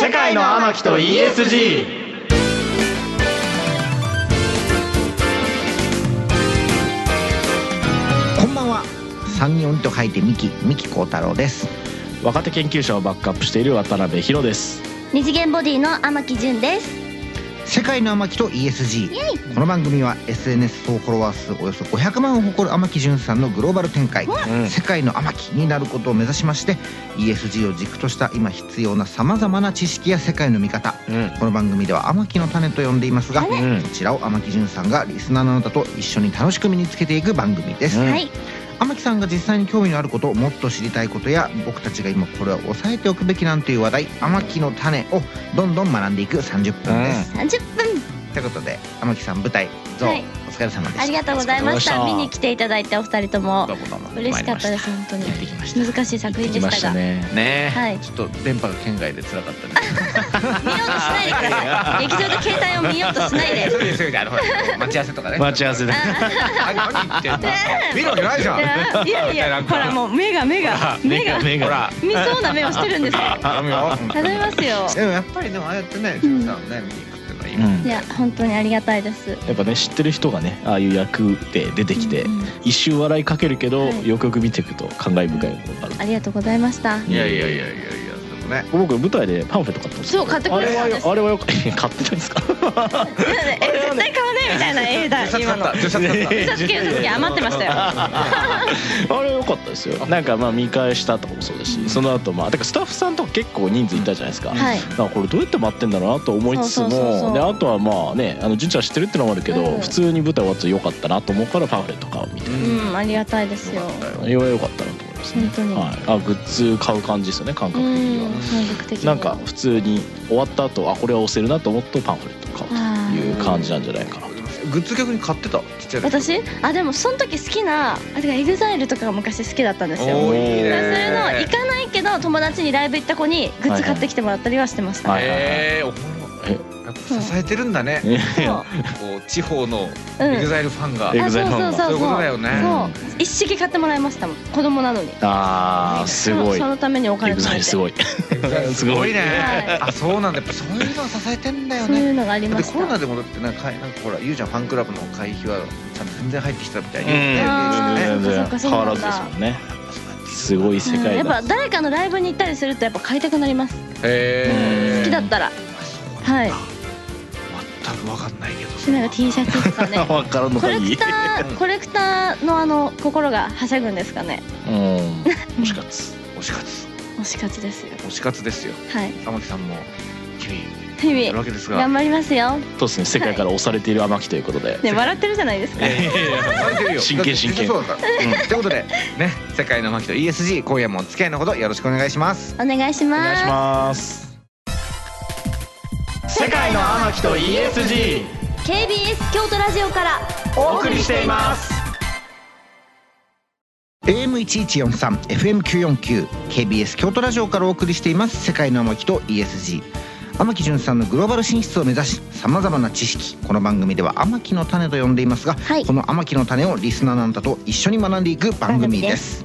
世界の天木と ESG こんばんは。三人と書いてミキミキ幸太郎です。若手研究者をバックアップしている渡辺博です。二次元ボディの天木純です世界の天木と ESG この番組は SNS 総フォロワー数およそ500万を誇る天木純さんのグローバル展開、ん。世界の天木になることを目指しまして ESG を軸とした今必要なさまざまな知識や世界の見方。うん。この番組では天木の種と呼んでいますが、うん。そちらを天木純さんがリスナーのあなたと一緒に楽しく身につけていく番組です、うん。はい天木さんが実際に興味のあることもっと知りたいことや僕たちが今これは押さえておくべきなんていう話題天木の種をどんどん学んでいく30分です、三十分。ということで天木さん舞台ゾウ、はい。お疲れ様でした。ありがとうございました。見に来ていただいてお二人とも。嬉しかったです本当に。やってきました。難しい作品でしたたね。ねえ、はい。ちょっと電波が県外で辛かったです。見ようとしないでください。劇場で携帯を見ようとしないで。そうですそうですあのほら待ち合わせとかね。待ち合わせで。あ何言ってんの見るわけないじゃんいやいやいやほらもう目が目が目が目がほら見そうな目をしてるんですよ頼みますよでもやっぱりでもああやってね純さんをね見にいや本当にありがたいです。やっぱね知ってる人がねああいう役で出てきて、うんうん。一瞬笑いかけるけど、はい。よくよく見ていくと感慨深いものがある。ありがとうございました。いやいやいやいやいやね。僕舞台でパンフレット買ったんですよ。そう買ってくあれたんですよあれはよく買ってないんですか？え絶対買わねえみたいな絵だ今の10冊買った一冊消えた時余ってましたよあれ良かったですよなんかまあ見返したとかもそうだしその後まあだからスタッフさんとか結構人数いたじゃないですか、はいだからこれどうやって待ってんだろうなと思いつつもであとはまあねあの純ちゃん知ってるってのもあるけど、うん普通に舞台終わってよかったなと思うからパンフレット買うみたいうんありがたいですよな、よは良かった本当に。はい、あグッズ買う感じですよね感う覚的には。ん感覚的に。なんか普通に終わった後あこれは押せるなと思ってパンフレット買うという感じなんじゃないかな。グッズ逆に買ってた？ちっちゃい時。私？あでもその時好きなあてかエグザイルとかが昔好きだったんですよ。おーいいね。だからそれの行かないけど友達にライブ行った子にグッズ買ってきてもらったりはしてました、はいえーおえやっぱ支えてるんだね。こう地方のうん。エグザイルファンが。エあそうグザイルファンがそうそう。そういうことだよね。そう。一式買ってもらいましたもん。子供なのに。あーすごい。そのためにおエグ金貯めて。ザイルすごいすごいね。はい。あそうなんだ。やっぱそういうのが支えてんだよそういねうのがありました。コロナでもだってなんかなんかほらゆうちゃんファンクラブの会費はちゃんと全然入ってきたみたいにうん。ね変わらずですもんね。すごい世うんやっぱ誰かのライブに行ったりするとやっぱ買いたくなります。へ好きだったらはい。全く分かんないけど。しなんか T シャツとかね。わからんのかいい。コレクターコレクターのあの心がはしゃぐんですかね。うん。推し活。推し活。推し活ですよ。推し活ですよ。はい。天木さんも日々日やるわ々けですが。頑張りますよ。そうですね。世界から押されている天木ということで、ね笑ってるじゃないですか。いやいやいや笑ってるよ。真剣真剣。そうだから、うん、ということでね世界の天木と ESG 今夜もお付き合いのほどよろしくお願いします。お願いしおます。願いします世界の天木と ESG KBS 京都ラジオからお送りしています。AM1143 FM949 KBS 京都ラジオからお送りしています。世界の天木と ESG 天木純さんのグローバル進出を目指しさまざまな知識この番組では天木の種と呼んでいますが、はい。この天木の種をリスナーのあなたと一緒に学んでいく番組です。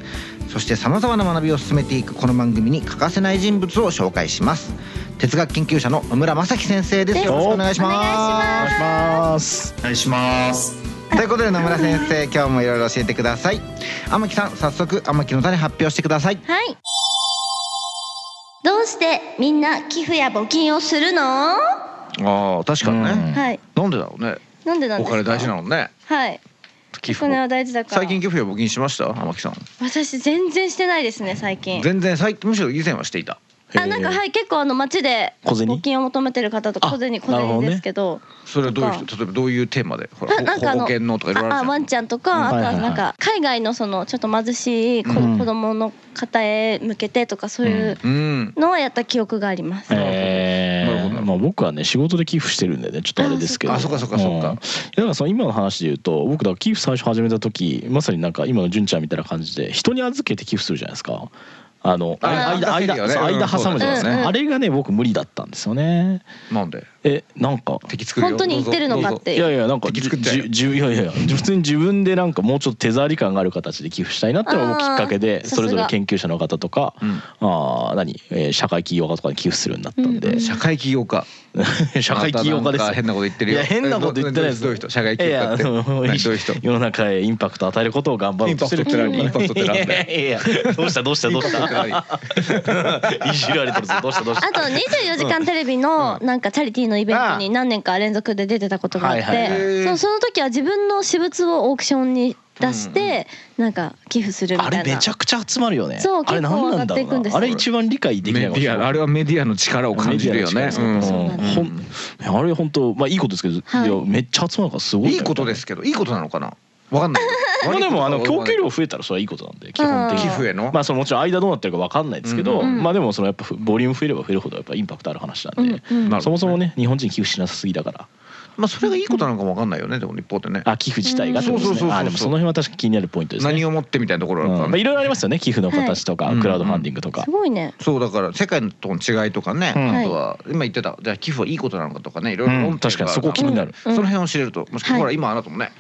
そしてさまざまな学びを進めていくこの番組に欠かせない人物を紹介します哲学研究者の野村正樹先生です。よろしくお願いします。お願いします。お願いします。ということで野村先生今日もいろいろ教えてください。天木さん早速天木の種発表してください。はい。どうしてみんな寄付や募金をするの？はああ確かにね、うん。い。なんでだろうね。なんでなんですか？お金大事なのね。はい。寄付は大事だから。最近寄付や募金しました？天木さん。私全然してないですね最近。全然最近むしろ以前はしていたあなんかはい結構あの街で募金を求めてる方とかあ小銭小銭ですけどそれはどういう例えばどういうテーマでほらあなんかあの保険のとかいろいろあるじゃんああワンちゃんとかあとはなんか海外のそのちょっと貧しい子,、うん。子供の方へ向けてとかそういううん。のをやった記憶があります。えなるほどーまあ、僕はね仕事で寄付してるんでねちょっとあれですけど。あそっかそっかそっか。うん。だからその今の話で言うと僕だから寄付最初始めた時まさになんか今の純ちゃんみたいな感じで人に預けて寄付するじゃないですかあのあ間間間うん挟むじゃないですか、あれがね僕無理だったんですよね。なんで？いえなんか本当に言ってるのかって。いやいやなんかじいやいやいや普通に自分でなんかもうちょっと手触り感がある形で寄付したいなっていうのがきっかけあでーそれぞれ研究者の方とかうん。あー何、えー社会起業家とかに寄付するようになったんで、うんうん。社会起業家。社会起業家です変なこと言ってるよ。いや変なこと言ってないです。どういう人？社会起業家って。どういう人？世の中へインパクトを与えることを頑張ろうとしてる。インパクトって何？インパクトってなんだよ。どうしたどうしたどうした？いじられてるぞどうしたどうした？あと24時間テレビのなんかチャリティーのイベントに何年か連続で出てたことがあってそうその時は自分の私物をオークションに出してなんか寄付するみたいな。あれめちゃくちゃ集まるよね。そう結構上がっていくんですあれ一番理解できないメディアあれはメディアの力を感じるよね。あれ本当まあいいことですけど、はい。い、やめっちゃ集まるからすごい？いいことですけどいいことなのかな？わかんない。まあでもあの供給量量増えたらそれはいいことなんで基本的に寄付へのまあそのもちろん間どうなってるかわかんないですけど、うんまあでもそのやっぱボリューム増えれば増えるほどやっぱインパクトある話なんで、そもそもね日本人寄付しなさすぎだから。まあそれがいいことなのかもわかんないよねでも一方でね。あ寄付自体がそうそうそうそうねあでもその辺は確かに気になるポイントですね。何をもってみたいなところだったらねうん。まあいろいろありますよね寄付の形とか、はいクラウドファンディングとか。す、ごいね。そうだから世界との違いとかね、うん。あとは今言ってたじゃあ寄付はいいことなのかとかねいろいろうん確かにそこ気になる。うんその辺を知れるともしくははい。ほら今あなたもね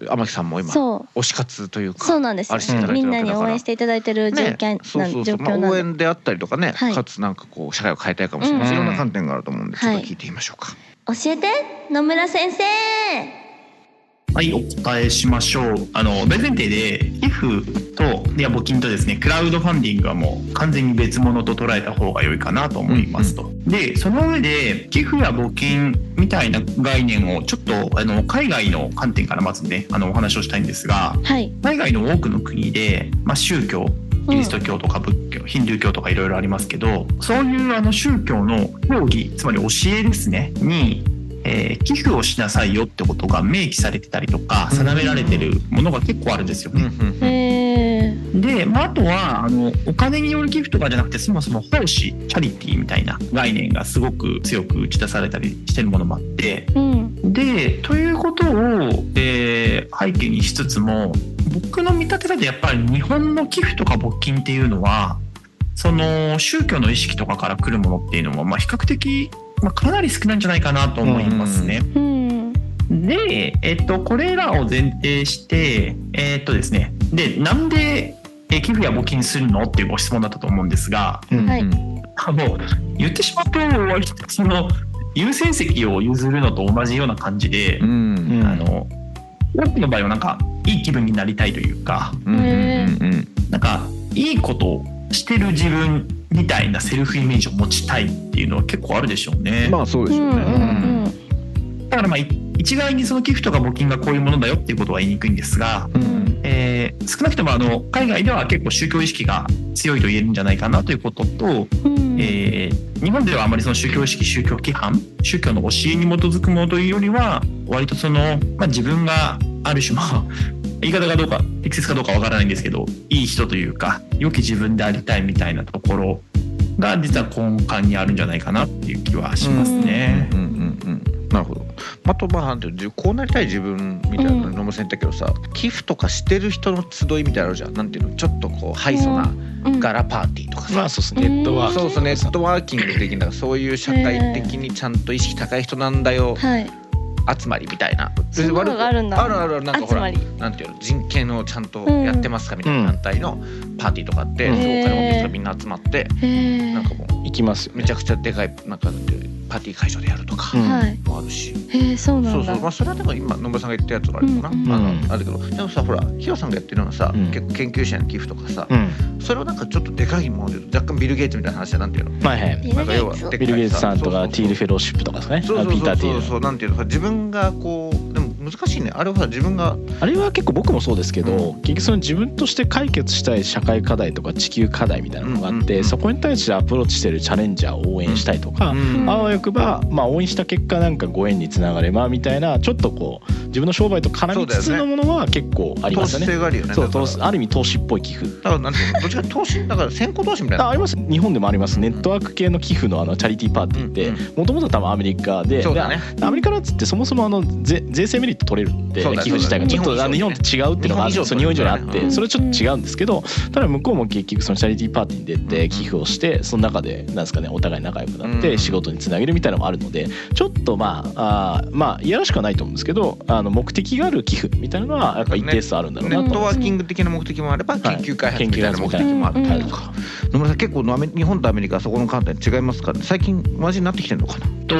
天木さんも今そう。推し活というかそうなんです。あれしていただいみんなに応援していただいてる状況ね、そうそうそう、まあ、状況なんで。応援であったりとかね、はい。かつなんかこう社会を変えたいかもしれない。し、うん。いろんな観点があると思うんでちょっと聞いてみましょうか、教えて野村先生はい、お答えしましょう。あの、大前提で、寄付と、いや、募金とですね、クラウドファンディングはもう完全に別物と捉えた方が良いかなと思いますと。で、その上で、寄付や募金みたいな概念をちょっと、あの、海外の観点からまずね、あの、お話をしたいんですが、はい海外の多くの国で、まあ、宗教キリスト教とか仏教、ヒンドゥー教とかいろいろありますけどそういうあの宗教の教義つまり教えですねに、えー寄付をしなさいよってことが明記されてたりとか定められてるものが結構あるんですよね。で、まあ、あとはあのお金による寄付とかじゃなくてそもそも奉仕チャリティーみたいな概念がすごく強く打ち出されたりしてるものもあって。うん。でということを、えー背景にしつつも僕の見立てだとやっぱり日本の寄付とか募金っていうのはその宗教の意識とかから来るものっていうのは、まあ、比較的、まあ、かなり少ないんじゃないかなと思いますね。うん。で、えっと、これらを前提して、えっとですね、で、なんで、えー寄付や募金するのっていうご質問だったと思うんですが、はい。あもう言ってしまうと、割とその優先席を譲るのと同じような感じで、うん。うんあの多くの場合はなんかいい気分になりたいというか、うん。なんかいいことをしてる自分みたいなセルフイメージを持ちたいっていうのは結構あるでしょうね。まあそうでしょうね、だからまあい一概にその寄付とか募金がこういうものだよっていうことは言いにくいんですが、うん。えー少なくともあの海外では結構宗教意識が強いと言えるんじゃないかなということと、うん。えー日本ではあまりその宗教意識宗教規範宗教の教えに基づくものというよりは割とその、まあ、自分がある種まあ言い方がどうか適切かどうかわからないんですけどいい人というか良き自分でありたいみたいなところが実は根幹にあるんじゃないかなっていう気はしますね。うんうんうんなるほど。あとまあなんていうのこうなりたい自分みたいなの野村さん言ったけどさ寄付とかしてる人の集いみたいなのあるじゃん。なんていうのちょっとこうハイソなうんガラパーティーとかさ、まあそうですねネットワーク。そうそうネットワーキング的なそういう社会的にちゃんと意識高い人なんだよ。はい集まりみたいな。そんなのがあるんだ。あるあるあるなんかほらなんていうの人権をちゃんとやってますかみたいな団体のパーティーとかあって、うんそうお金持ってる人がみんな集まってなんかもう行きますよね。めちゃくちゃでかいなんかパーティー会場でやるとかうん。はいもあるし、へえそうなんだ。そうそう。まあそれはでも今野村さんが言ったやつがあるのかな、うんあのうん。あるけどでもさほらヒロさんがやってるのはさ、うん。結構研究者の寄付とかさ、うん。それをなんかちょっとでかいもので若干ビル・ゲイツみたいな話でなんていうの？まあはい。ビルなんか要はビル・ゲイツさんとかそうそうそうティールフェローシップとかですかね。あそうそうそう。そうそうなんていうの？か自分がこうでも難しいね。あれはさ自分があれは結構僕もそうですけど、結局その自分として解決したい社会課題とか地球課題みたいなのがあって、うんうん。うんそこに対してアプローチしてるチャレンジャーを応援したいとか、うん。あわよくば、まあ、応援した結果なんかご縁につながればみたいなちょっとこう自分の商売と絡みつつのものは結構ありますよね。性があるよねそうだから。投資ある意味投資っぽい寄付。だからなんていうのどっちか投資だから先行投資みたいなああります。日本でもあります。ネットワーク系の寄付のあのチャリティーパーティーってうんもともと多分アメリカで。ね。でアメリカのやつってそもそもあの税税制メリッリット取れるんでそうだ寄付自体が。ちょっとあの日本と違うっていうのがあって日本以上そう日本以上にあっうん。てそれはちょっと違うんですけどただ向こうも結局そのチャリティーパーティーに出て寄付をしてその中でなんですかねお互い仲良くなっうん。て仕事につなげるみたいなのもあるのでちょっとまああーまあいやらしくはないと思うんですけどあの目的がある寄付みたいなのはやっぱ一定数あるんだろうネットなと思いますワーキング的な目的もあれば研究開発みたいな目的もある研究開発みたいなとか野村さん結構アメ日本とアメリカはそこの観点違いますかね。最近同じになってきてるのかな。と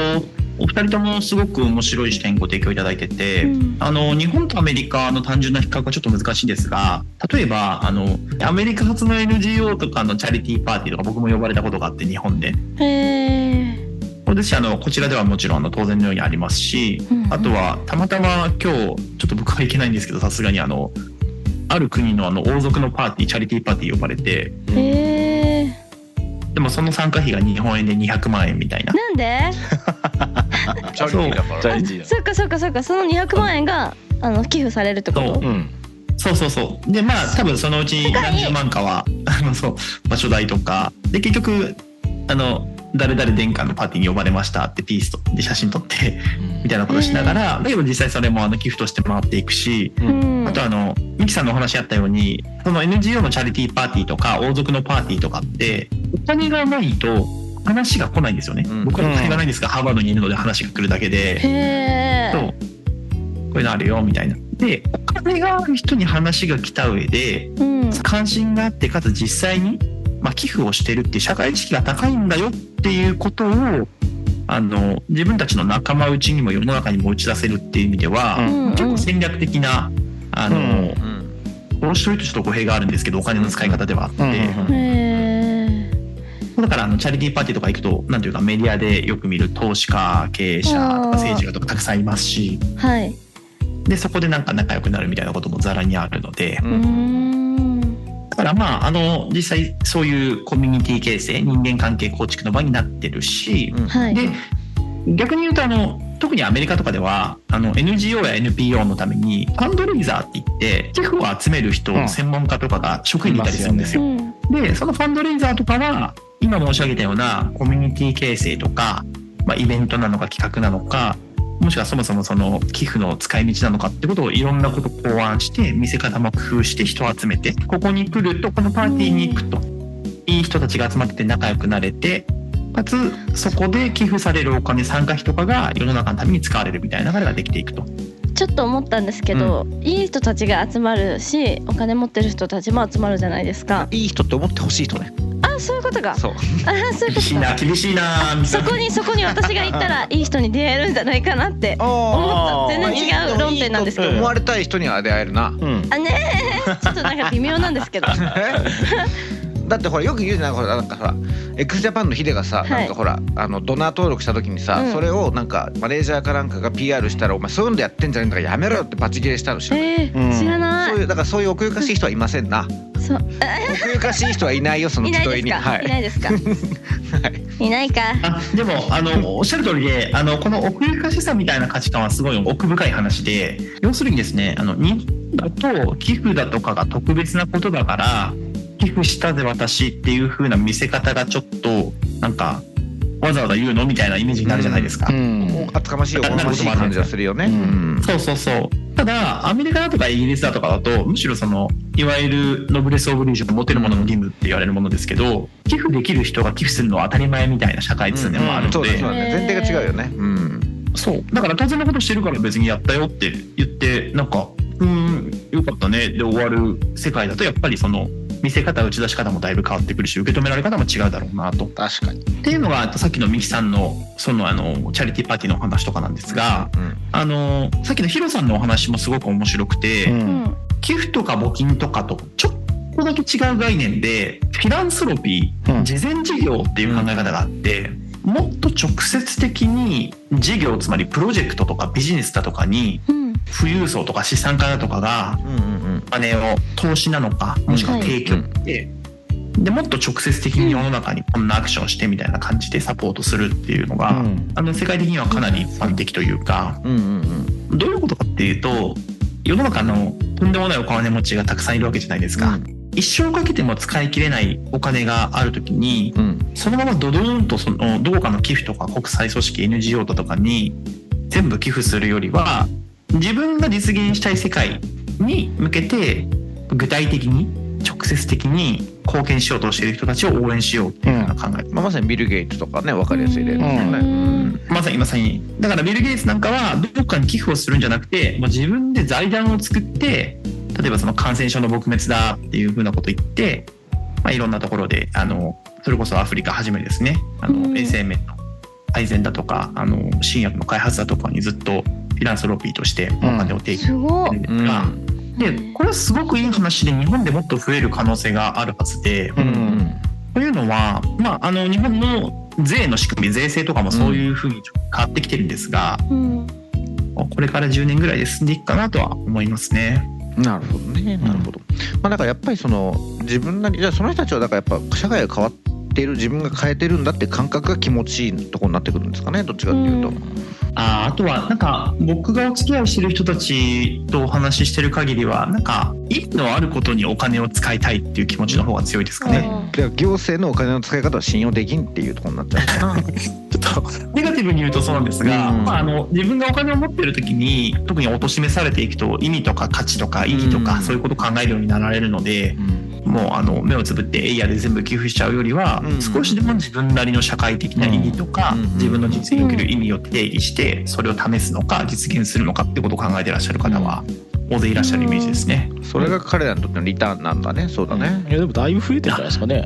お二人ともすごく面白い視点ご提供いただいてて、うん。あの日本とアメリカの単純な比較はちょっと難しいんですが例えばあのアメリカ発の NGO とかのチャリティーパーティーとか僕も呼ばれたことがあって日本で。へえ私あのこちらではもちろんあの当然のようにありますし、うんあとはたまたま今日ちょっと僕は行けないんですけどさすがにあのある国のあの王族のパーティーチャリティーパーティー呼ばれてでもその参加費が日本円で200万円みたいな。なんで？チャリティーだかチャリティーだそっかそっかそっか。その200万円があの寄付されるってこと？そう。うん。そうそうそう。でまあ多分そのうち何十万かはあのそう。場所代とか。で結局あの誰々殿下のパーティーに呼ばれましたってピースとで写真撮ってみたいなことしながらだけど実際それもあの寄付として回っていくしうん。あとあのミキさんのお話あったようにその NGO のチャリティーパーティーとか王族のパーティーとかってお金がないと話が来ないんですよね、うん。僕はお金がないんですが、ハーバードにいるので話が来るだけで、こういうのあるよみたいな。でお金がある人に話が来た上でうん。関心があってかつ実際に、まあ、寄付をしてるっていう社会意識が高いんだよっていうことをあの自分たちの仲間内にも世の中にも打ち出せるっていう意味では、うん。結構戦略的なあの、うん。うん。この人とちょっと語弊があるんですけどお金の使い方ではあって、うん。うん。だからあのチャリティーパーティーとか行くとなんていうかメディアでよく見る投資家経営者とか政治家とかたくさんいますし。はい。でそこでなんか仲良くなるみたいなこともざらにあるので。ううんからまあ、あの、実際そういうコミュニティ形成、人間関係構築の場になってるし、うんはい。で、逆に言うとあの、特にアメリカとかでは、あの、NGO や NPO のために、ファンドレイザーって言って、寄付を集める人、うん。専門家とかが職員にいたりするんですよ。うんで、そのファンドレイザーとかは、今申し上げたようなコミュニティ形成とか、まあ、イベントなのか企画なのか、もしくはそもそもその寄付の使い道なのかってことをいろんなことを考案して、見せ方も工夫して人を集めて、ここに来ると、このパーティーに行くと、いい人たちが集まってて仲良くなれて、かつそこで寄付されるお金参加費とかが世の中のために使われるみたいな流れができていくと。ちょっと思ったんですけど、いい人たちが集まるしお金持ってる人たちも集まるじゃないですか。いい人って思ってほしい人ねあそういうことか。そう。あそういうことか。厳しいな、厳しいな、そこにそこに私が行ったらいい人に出会えるんじゃないかなって思った全然違う論点なんですけど。思われたい人には出会えるな。うん。あねえ。ちょっとなんか微妙なんですけど だってほらよく言うじゃないほらなんかさ x ジャパンのヒデがさ、はい。なんかほらあのドナー登録した時にさ、うん。それをなんかマネージャーかなんかが PR したら「お前そういうのやってんじゃねえんだからやめろよ」ってバチ切れしたの知らない。えうん。ー、知らなそういうだからそういう奥ゆかしい人はいませんな。そう。奥ゆかしい人はいないよその いないですか、集いに。はい。ないですか？いないか？あでもあのおっしゃる通りであのこの奥ゆかしさみたいな価値観はすごい奥深い話で要するにですねあの日本だと寄付だとかが特別なことだから寄付したぜ私っていう風な見せ方がちょっとなんかわざわざ言うのみたいなイメージになるじゃないですか。うん厚かましいおこがましい感じがするよね、うんそうそうそう。ただ、アメリカだとかイギリスだとかだと、むしろその、いわゆるノブレス・オブリージョン、持てるものの義務って言われるものですけど、寄付できる人が寄付するのは当たり前みたいな社会通念もあるので、そうだそうね前提が違うよねうんそう。だから当然のことしてるから別にやったよって言って、なんか、うん、よかったねで終わる世界だと、やっぱりその、見せ方、打ち出し方もだいぶ変わってくるし、受け止められ方も違うだろうなと。確かに。っていうのが、さっきのミキさんの、その、あの、チャリティーパーティーのお話とかなんですが、うん。あの、さっきのヒロさんのお話もすごく面白くて、ううん。ん寄付とか募金とかとちょっとだけ違う概念でフィランスロピー、うん。慈善事業っていう考え方があって、もっと直接的に事業つまりプロジェクトとかビジネスだとかにうん。富裕層とか資産家だとかが金を投資なのかもしくは提供って、でもっと直接的に世の中にこんなアクションしてみたいな感じでサポートするっていうのが、うん。あの世界的にはかなり一般的というか、うんうんうん。どういうことかっていうと世の中のとんでもないお金持ちがたくさんいるわけじゃないですか、一生かけても使い切れないお金がある時にうん。そのままドドーンとそのどこかの寄付とか国際組織 NGO だとかに全部寄付するよりは自分が実現したい世界に向けて具体的に直接的に貢献しようとしている人たちを応援しようっていうふうな考え、まあ、まさにビル・ゲイツとかね分かりやすい例ですよね、うんまさにまさにだからビル・ゲイツなんかはどっかに寄付をするんじゃなくてもう自分で財団を作って例えばその感染症の撲滅だっていうふうなことを言って、まあ、いろんなところであのそれこそアフリカはじめですね。あの、うん衛生面の改善だとかあの新薬の開発だとかにずっとフィランソロピーとしてお金を提供してるんですが、でこれはすごくいい話で日本でもっと増える可能性があるはずで、うんというのは、まあ、あの日本の税の仕組み税制とかもそういうふうに変わってきてるんですが、うん。これから10年ぐらいで進んでいくかなとは思いますね。なるほどね。なるほど、まあだからやっぱりその自分なりじゃあその人たちはだからやっぱ社会が変わっている自分が変えてるんだって感覚が気持ちいいところになってくるんですかね。どっちかっていうと、うんああとはなんか僕がお付き合いしてる人たちとお話ししてる限りはなんか意味のあることにお金を使いたいっていう気持ちの方が強いですかね。で行政のお金の使い方は信用できんっていうところになっちゃうちょっとネガティブに言うとそうなんですが、うん。まあ、あの自分がお金を持ってる時に特に貶めされていくと意味とか価値とか意義とか、うん。そういうことを考えるようになられるので、もうあの目をつぶってエイヤで全部寄付しちゃうよりは、うん。少しでも自分なりの社会的な意義とか、うん。自分の人生における意味を定義してそれを試すのか実現するのかってことを考えてらっしゃる方は大勢いらっしゃるイメージですね。それが彼らにとってのリターンなんだね。そうだね、いやでもだいぶ増えてるんじゃないですかね。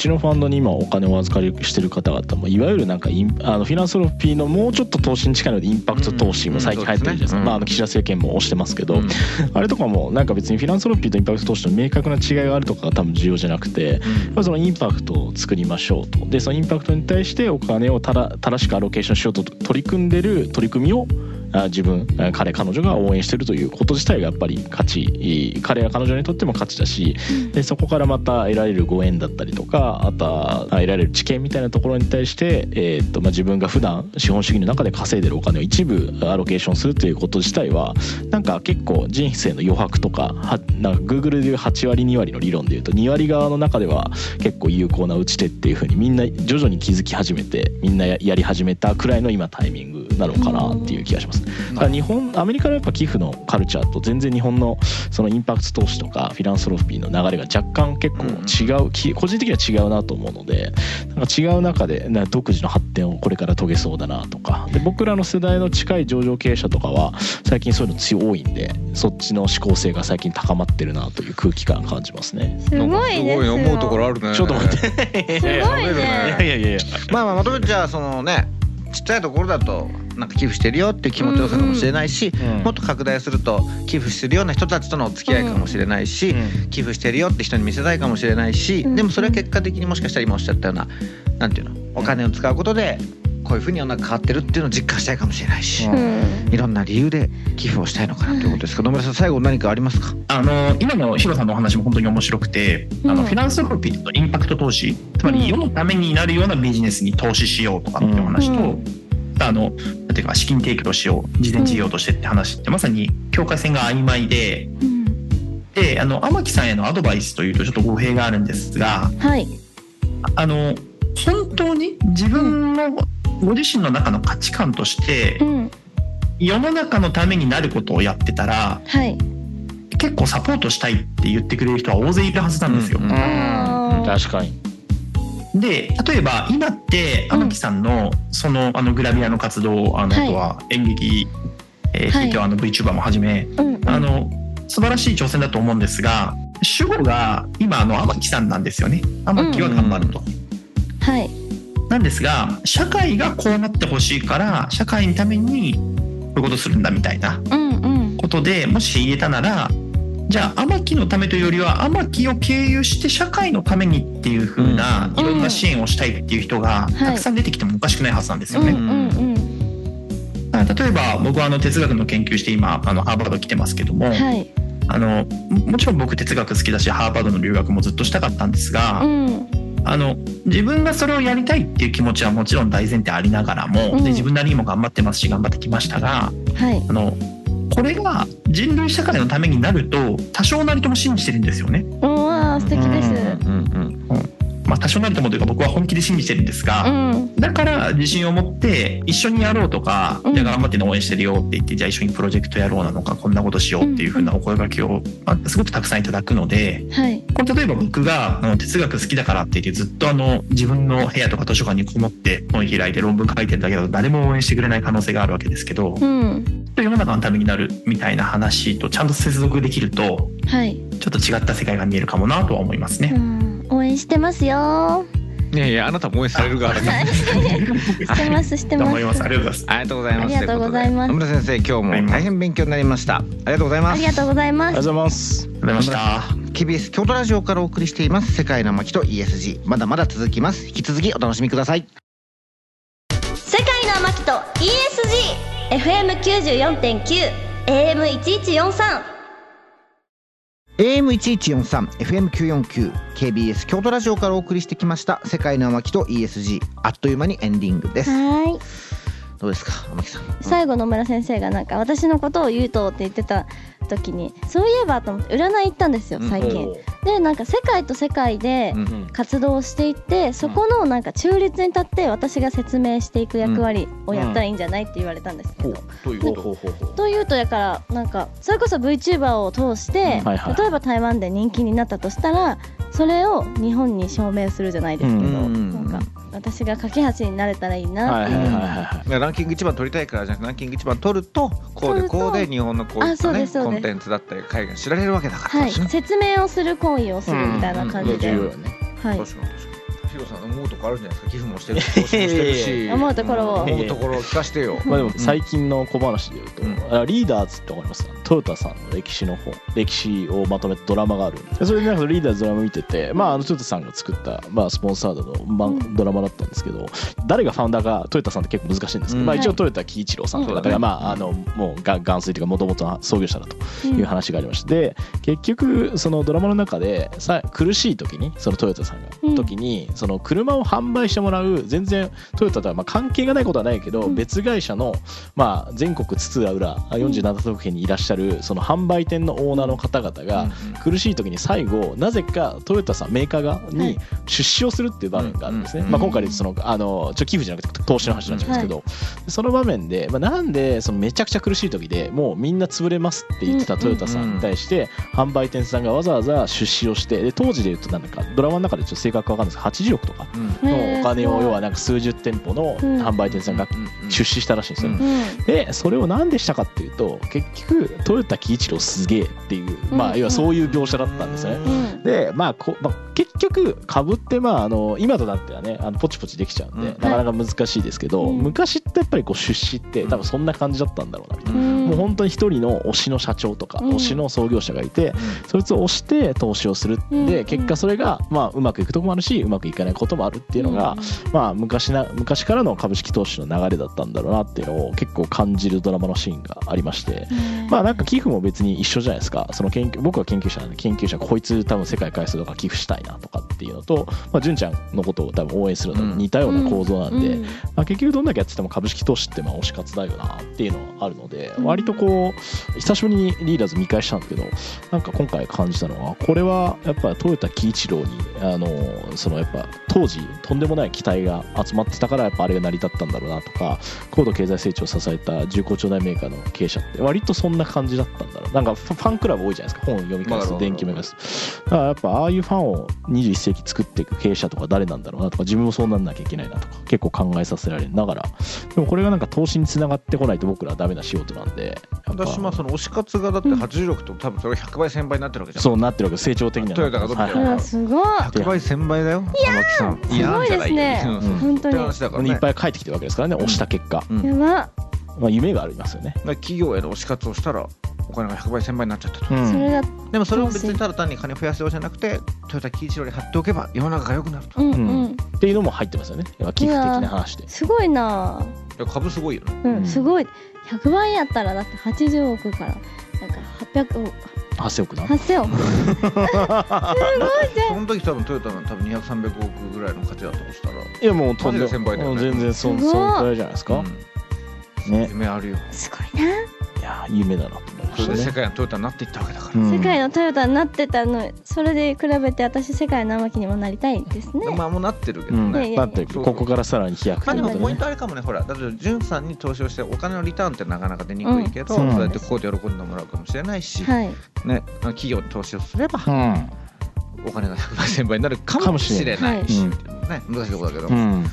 うちのファンドに今お金をお預かりしてる方々もいわゆるなんかインあのフィランソロピーのもうちょっと投資に近いのでインパクト投資も最近流行ってるじゃないですか、うんうん。まあ、あの岸田政権も推してますけど、うん。あれとかもなんか別にフィランソロピーとインパクト投資の明確な違いがあるとかが多分重要じゃなくて、まあ、そのインパクトを作りましょうと。でそのインパクトに対してお金をただ正しくアロケーションしようと取り組んでる取り組みをあ自分あ彼彼女が応援してるということ自体がやっぱり価値彼ら彼女にとっても価値だしでそこからまた得られるご縁だったりとかあとはあ得られる知見みたいなところに対して、えーっとまあ、自分が普段資本主義の中で稼いでるお金を一部アロケーションするということ自体はなんか結構人生の余白とかはなんか Google でいう8割2割の理論でいうと2割側の中では結構有効な打ち手っていうふうにみんな徐々に気づき始めてみんなややり始めたくらいの今タイミングなのかなっていう気がします。だから日本アメリカのやっぱ寄付のカルチャーと全然日本のそのインパクト投資とかフィランソロフィーの流れが若干結構違う、き個人的には違うなと思うのでなんか違う中でな独自の発展をこれから遂げそうだなとか。で僕らの世代の近い上場経営者とかは最近そういうの強いんでそっちの思考性が最近高まってるなという空気感感じますね。すごいですよ。思うところあるね。ちょっと待って。すごい いやいねやいやいや。まあまあまとめてじゃあそのねちっちゃいところだとなんか寄付してるよっていう気持ちよさかもしれないし、うんもっと拡大すると寄付してるような人たちとのお付き合いかもしれないし、寄付してるよって人に見せたいかもしれないし、うん。でもそれは結果的にもしかしたら今おっしゃったようななんていうのお金を使うことでこういうふうに世の中変わってるっていうのを実感したいかもしれないし、うん。いろんな理由で寄付をしたいのかなということです。けど野村さん最後何かありますか？あの今のヒロさんのお話も本当に面白くて、あうん。のフィランソロピーとインパクト投資つまり世のためになるようなビジネスに投資しようとかっていう話と、うん。あのなんていうか資金提供しよう事前事業としてって話ってまさに境界線が曖昧でうん。であの天木さんへのアドバイスというとちょっと語弊があるんですがはい。あの本当に自分のご自身の中の価値観としてうん世の中のためになることをやってたらはい。結構サポートしたいって言ってくれる人は大勢いるはずなんですよ。うん。確かに。で例えば今ってうん。天木さんのそのあのグラビアの活動あの、はい。あとは演劇、えーはい。あの VTuber もはじめうんあの素晴らしい挑戦だと思うんですが主語が今あの天木さんなんですよね。天木は頑張ると。はいなんですが社会がこうなってほしいから社会のためにこういうことするんだみたいなうんうん。ことでもし言えたならじゃあ天木のためというよりは天木を経由して社会のためにっていう風なうん。いろんな支援をしたいっていう人がい。たくさん出てきてもおかしくないはずなんですよね。例えば僕はあの哲学の研究して今あのハーバード来てますけども、はい。あのもちろん僕哲学好きだしハーバードの留学もずっとしたかったんですが、うんあの自分がそれをやりたいっていう気持ちはもちろん大前提ありながらも、うん。で自分なりにも頑張ってますし頑張ってきましたがはい。あのこれが人類社会のためになると多少なりとも信じてるんですよね。素敵です。うんまあ、多少なりともというか僕は本気で信じてるんですが、うん。だから自信を持って一緒にやろうとか、うん。じゃあ頑張ってね応援してるよって言ってじゃあ一緒にプロジェクトやろうなのかこんなことしようっていうふうなお声掛けを、まあ、すごくたくさんいただくのではい。これ例えば僕があの哲学好きだからって言ってずっとあの自分の部屋とか図書館にこもって本開いて論文書いてるだけだと誰も応援してくれない可能性があるわけですけど、うん。世の中のためになるみたいな話とちゃんと接続できるとはい、ちょっと違った世界が見えるかもなとは思いますね。うん、応援してますよ。いやいやあなたも応援される側だからはい。してますしてます。頑張ります。ありがとうございます。ありがとうございます。ありがとうございます野村先生今日も大変勉強になりました。ありがとうございます。ありがとうございます。ありがとうございます。ありがとうございました。KBS 京都ラジオからお送りしています。世界の巻と ESG まだまだ続きます。引き続きお楽しみください。世界の天木と ESG FM94.9 AM1143 AM1143 FM949 KBS 京都ラジオからお送りしてきました世界の天木と ESG あっという間にエンディングです。はい。どうですか天木さん。最後野村先生がなんか私のことを言うとって言ってた時にそういえばと思って占い行ったんですよ最近、でなんか世界と世界でうん活動をしていってそこのなんか中立に立って私が説明していく役割をやったらいいんじゃないって言われたんですけど、というほうほうほう。ほうというとだからなんかそれこそ VTuber を通して、はいはい。例えば台湾で人気になったとしたらそれを日本に証明するじゃないですけど、うんなんか私が架け橋になれたらいいなっていう、はいはいはいはいい。やランキング一番取りたいからじゃなくてランキング一番取るとこうでこうで日本のこういあったねコンテンツだったり海外知られるわけだから、はい、説明をする行為をするみたいな感じで、重要よね。はい、確かにヒロさん思うとこあるんじゃないですか。寄付もしてるし投資もしてるし。思うところを。思うところを聞かしてよ。まあでも最近の小話で言うと、うん。あリーダーズってわかりますか？トヨタさんの歴史の本歴史をまとめたドラマがあるんで。それでなんかリーダーズドラマ見てて、まあ、あのトヨタさんが作った、まあ、スポンサードの、まうん。ドラマだったんですけど誰がファウンダーかトヨタさんって結構難しいんですけど、うん。まあ、一応はいトヨタ喜一郎さんとうんかだから、まあ、あのもうが元帥というかもともとの創業者だという話がありまして。で結局そのドラマの中でさ苦しい時にそのトヨタさんが、うん。時にその車を販売してもらう全然トヨタとはまあ関係がないことはないけど、うん。別会社の、まあ、全国津々浦々47都道府県にいらっしゃるその販売店のオーナーの方々が苦しい時に最後なぜかトヨタさんメーカー側はにい出資をするっていう場面があるんですね、うんまあ、今回でそのあのちょ寄付じゃなくて投資の話になっちゃうんですけど、その場面で、まあ、なんでそのめちゃくちゃ苦しい時でもうみんな潰れますって言ってたトヨタさんに対して販売店さんがわざわざ出資をしてで当時で言うとなんかドラマの中でちょっと正確わかんないですけど80億とか。のお金を要はなんか数十店舗のうん。販売店さんが出資したらしいんですよ。うんうん。でそれを何でしたかっていうと結局トヨタ喜一郎すげえっていう、まあ、うん要はそういう描写だったんですよね。うん。でまあこまあ、結局株ってまああの今となってはねあのポチポチできちゃうんで、うん。なかなか難しいですけど、うん。昔ってやっぱりこう出資って多分そんな感じだったんだろうなみたいな、うん。もう本当に一人の推しの社長とか、うん。推しの創業者がいてそいつを推して投資をするうん。で結果それがまあうまくいくとこもあるしうまくいかないこともあるっていうのが、まあ昔な昔からの株式投資の流れだったんだろうなっていうのを結構感じるドラマのシーンがありまして。まあなんか寄付も別に一緒じゃないですか。その研究僕は研究者なんで研究者こいつ多分世界回数とか寄付したいなとかっていうのと、まあ、純ちゃんのことを多分応援するのと似たような構造なんで、うんまあ、結局どんだけやってても株式投資ってまあ推し活だよなっていうのはあるのでうん。割とこう久しぶりにリーダーズ見返したんですけどなんか今回感じたのはこれはやっぱトヨタ喜一郎にあのそのやっぱ当時とんでもない期待が集まってたからやっぱあれが成り立ったんだろうなとか高度経済成長を支えた重工長大メーカーの経営者って割とそんな感じだったんだろうな。んかファンクラブ多いじゃないですか本を読み返す電気を読み返す。だからやっぱああいうファンを21世紀作っていく経営者とか誰なんだろうなとか自分もそうなんなきゃいけないなとか結構考えさせられながら。でもこれがなんか投資につながってこないと僕らはダメな仕事なんで私まあその推し活がだって80億と多分それが100倍1000倍になってるわけじゃん。そうなってるわけ成長的にはトヨタがどっちだはい。すごい。100倍1000倍だよ天木さん。すごいですね。うん。そう本当にいっぱい帰ってきてるわけですからね。押した結果、うん。やば。まあ、夢がありますよね。企業への推し活をしたらお金が100倍1000倍になっちゃったと、うん。それがでもそれを別にただ単に金増やすようじゃなくてトヨタ喜一郎に貼っておけば世の中が良くなると。うんううん。んっていうのも入ってますよね。寄付的な話で。すごいな。いや株すごいよね。ううん。んすごい。100倍やったらだって80億からなんか800億8000億。な8000億その時多分トヨタの多分200300億ぐらいの価値だとしたら、いやもうとんでマジで1000倍だよね。全然そんすごい。そんくらいじゃないですか、うん。ね。夢あるよ。すごいな。いや夢だなと。思それで世界のトヨタになっていったわけだから、うん。世界のトヨタになってたのそれで比べて私世界の天木にもなりたいですね。まあもうなってるけど。うん。ね、だってここからさらに飛躍まあでもポイントあれかもね。ほらだって潤さんに投資をしてお金のリターンってなかなか出にくいけど、うん。そうやってここで喜んでもらうかもしれないし、はい。ね、企業に投資をすればうん。お金が100倍1000倍になるかもしれないはい。し、うん。ね、難しいところだけど、うん。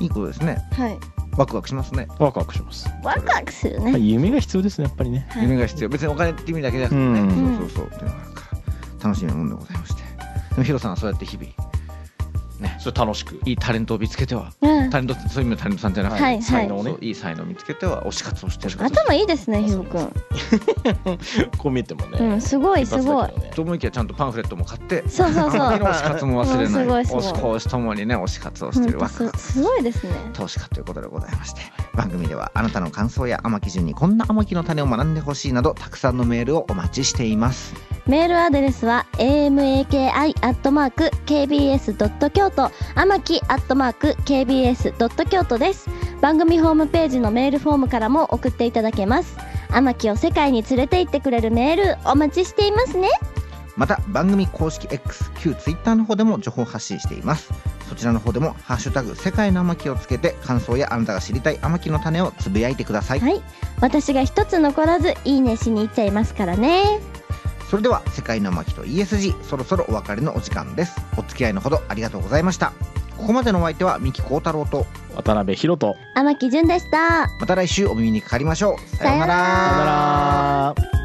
いいことですね。はいワクワクしますね。ワクワクします。ワクワクするまあね夢が必要ですねやっぱりね。はい。夢が必要。別にお金って意味だけじゃなくてね、うん。そうそうそう。っていうのがあるから楽しみなもんでございまして。でもヒロさんはそうやって日々ねそれ楽しくいいタレントを見つけてはうん。タレントってそういう意味のタレントさんじゃなくて、はい才能をねいい才能を見つけては推し活をしてる。頭いいですねひろくんこう見てもね。うんすごいすごい。と思いきやちゃんとパンフレットも買ってそうそうそう。推し活も忘れない、うんすごいすごい。推しともにね推し活をしてるわすすごいですね。投資家ということでございまして番組ではあなたの感想や天木順にこんな天木の種を学んでほしいなどたくさんのメールをお待ちしていますメールアドレスは amaki.kbs. 京都天木 .kbs. 京都です。番組ホームページのメールフォームからも送っていただけます。天木を世界に連れて行ってくれるメールお待ちしていますね。また番組公式 X 旧 Twitter の方でも情報発信しています。そちらの方でも「ハッシュタグ世界の天木」をつけて感想やあなたが知りたい天木の種をつぶやいてください。はい。私が一つ残らずいいねしに行っちゃいますからねそれでは世界の天木と ESG そろそろお別れのお時間です。お付き合いのほどありがとうございました。ここまでのお相手は三木幸太郎と渡辺博人。天木純でした。また来週お耳にかかりましょう。さようなら